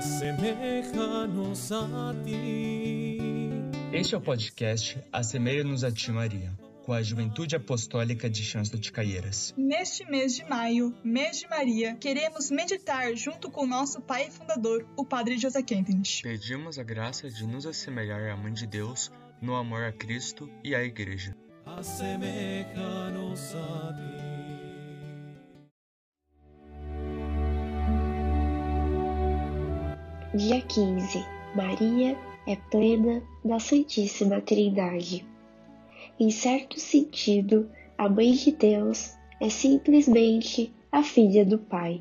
Assemelha-nos a ti. Este é o podcast Assemelha-nos a Ti, Maria, com a Juventude Apostólica de Chãos de Caieiras. Neste mês de maio, mês de Maria, queremos meditar junto com nosso pai e fundador, o Padre José Kentenich. Pedimos a graça de nos assemelhar à Mãe de Deus no amor a Cristo e à Igreja. Assemelha-nos a ti. Dia 15. Maria é plena da Santíssima Trindade. Em certo sentido, a Mãe de Deus é simplesmente a filha do Pai.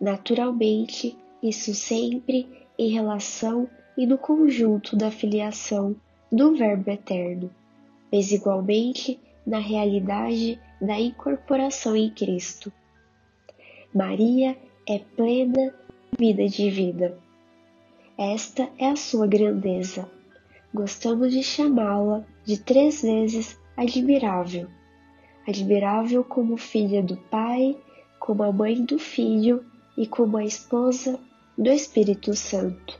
Naturalmente, isso sempre em relação e no conjunto da filiação do Verbo Eterno, mas igualmente na realidade da incorporação em Cristo. Maria é plena vida de vida. Esta é a sua grandeza. Gostamos de chamá-la de três vezes admirável. Admirável como filha do Pai, como a mãe do Filho e como a esposa do Espírito Santo.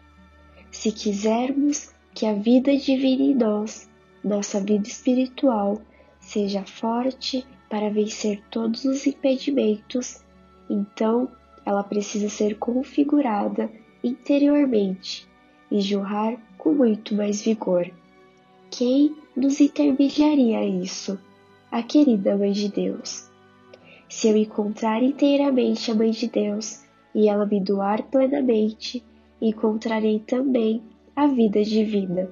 Se quisermos que a vida divina em nós, nossa vida espiritual, seja forte para vencer todos os impedimentos, então ela precisa ser configurada interiormente e jorrar com muito mais vigor. Quem nos intermediaria isso? A querida Mãe de Deus. Se eu encontrar inteiramente a Mãe de Deus e ela me doar plenamente, encontrarei também a vida divina,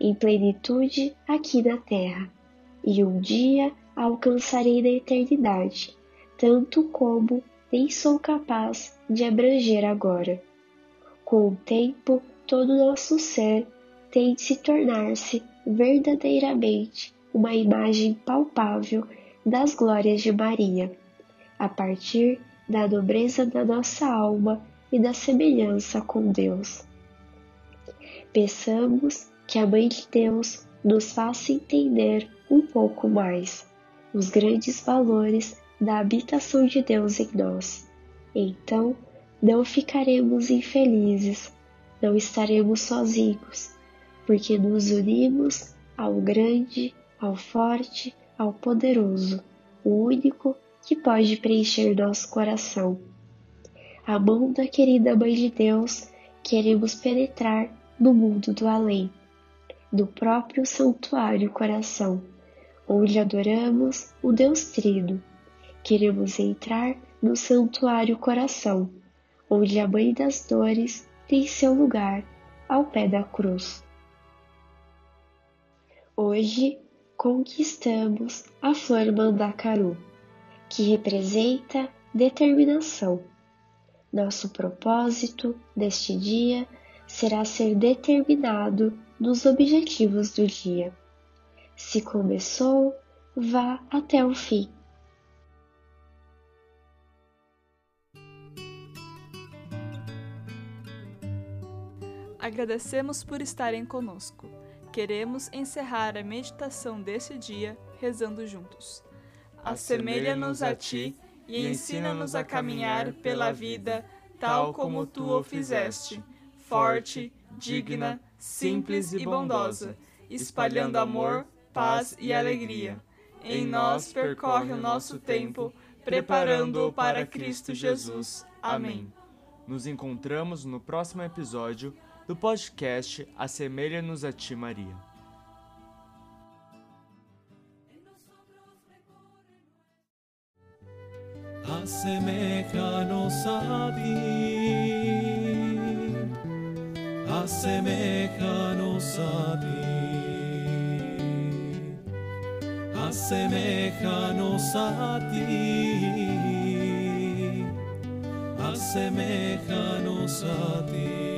em plenitude aqui na terra, e um dia alcançarei na eternidade, tanto como nem sou capaz de abranger agora. Com o tempo, todo o nosso ser tem de se tornar-se verdadeiramente uma imagem palpável das glórias de Maria, a partir da nobreza da nossa alma e da semelhança com Deus. Peçamos que a Mãe de Deus nos faça entender um pouco mais os grandes valores da habitação de Deus em nós. Então, não ficaremos infelizes, não estaremos sozinhos, porque nos unimos ao grande, ao forte, ao poderoso, o único que pode preencher nosso coração. A mão da querida Mãe de Deus, queremos penetrar no mundo do além, no próprio santuário coração, onde adoramos o Deus Trino. Queremos entrar no santuário coração onde a Mãe das Dores tem seu lugar ao pé da cruz. Hoje conquistamos a flor mandacaru, que representa determinação. Nosso propósito deste dia será ser determinado nos objetivos do dia. Se começou, vá até o fim. Agradecemos por estarem conosco. Queremos encerrar a meditação desse dia rezando juntos. Assemelha-nos a ti e ensina-nos a caminhar pela vida tal como tu o fizeste, forte, digna, simples e bondosa, espalhando amor, paz e alegria. Em nós percorre o nosso tempo, preparando-o para Cristo Jesus. Amém. Nos encontramos no próximo episódio do podcast Assemelha-nos a Ti, Maria. Assemelha-nos a ti. Assemelha-nos a ti. Assemelha-nos a ti. Assemelha-nos a ti.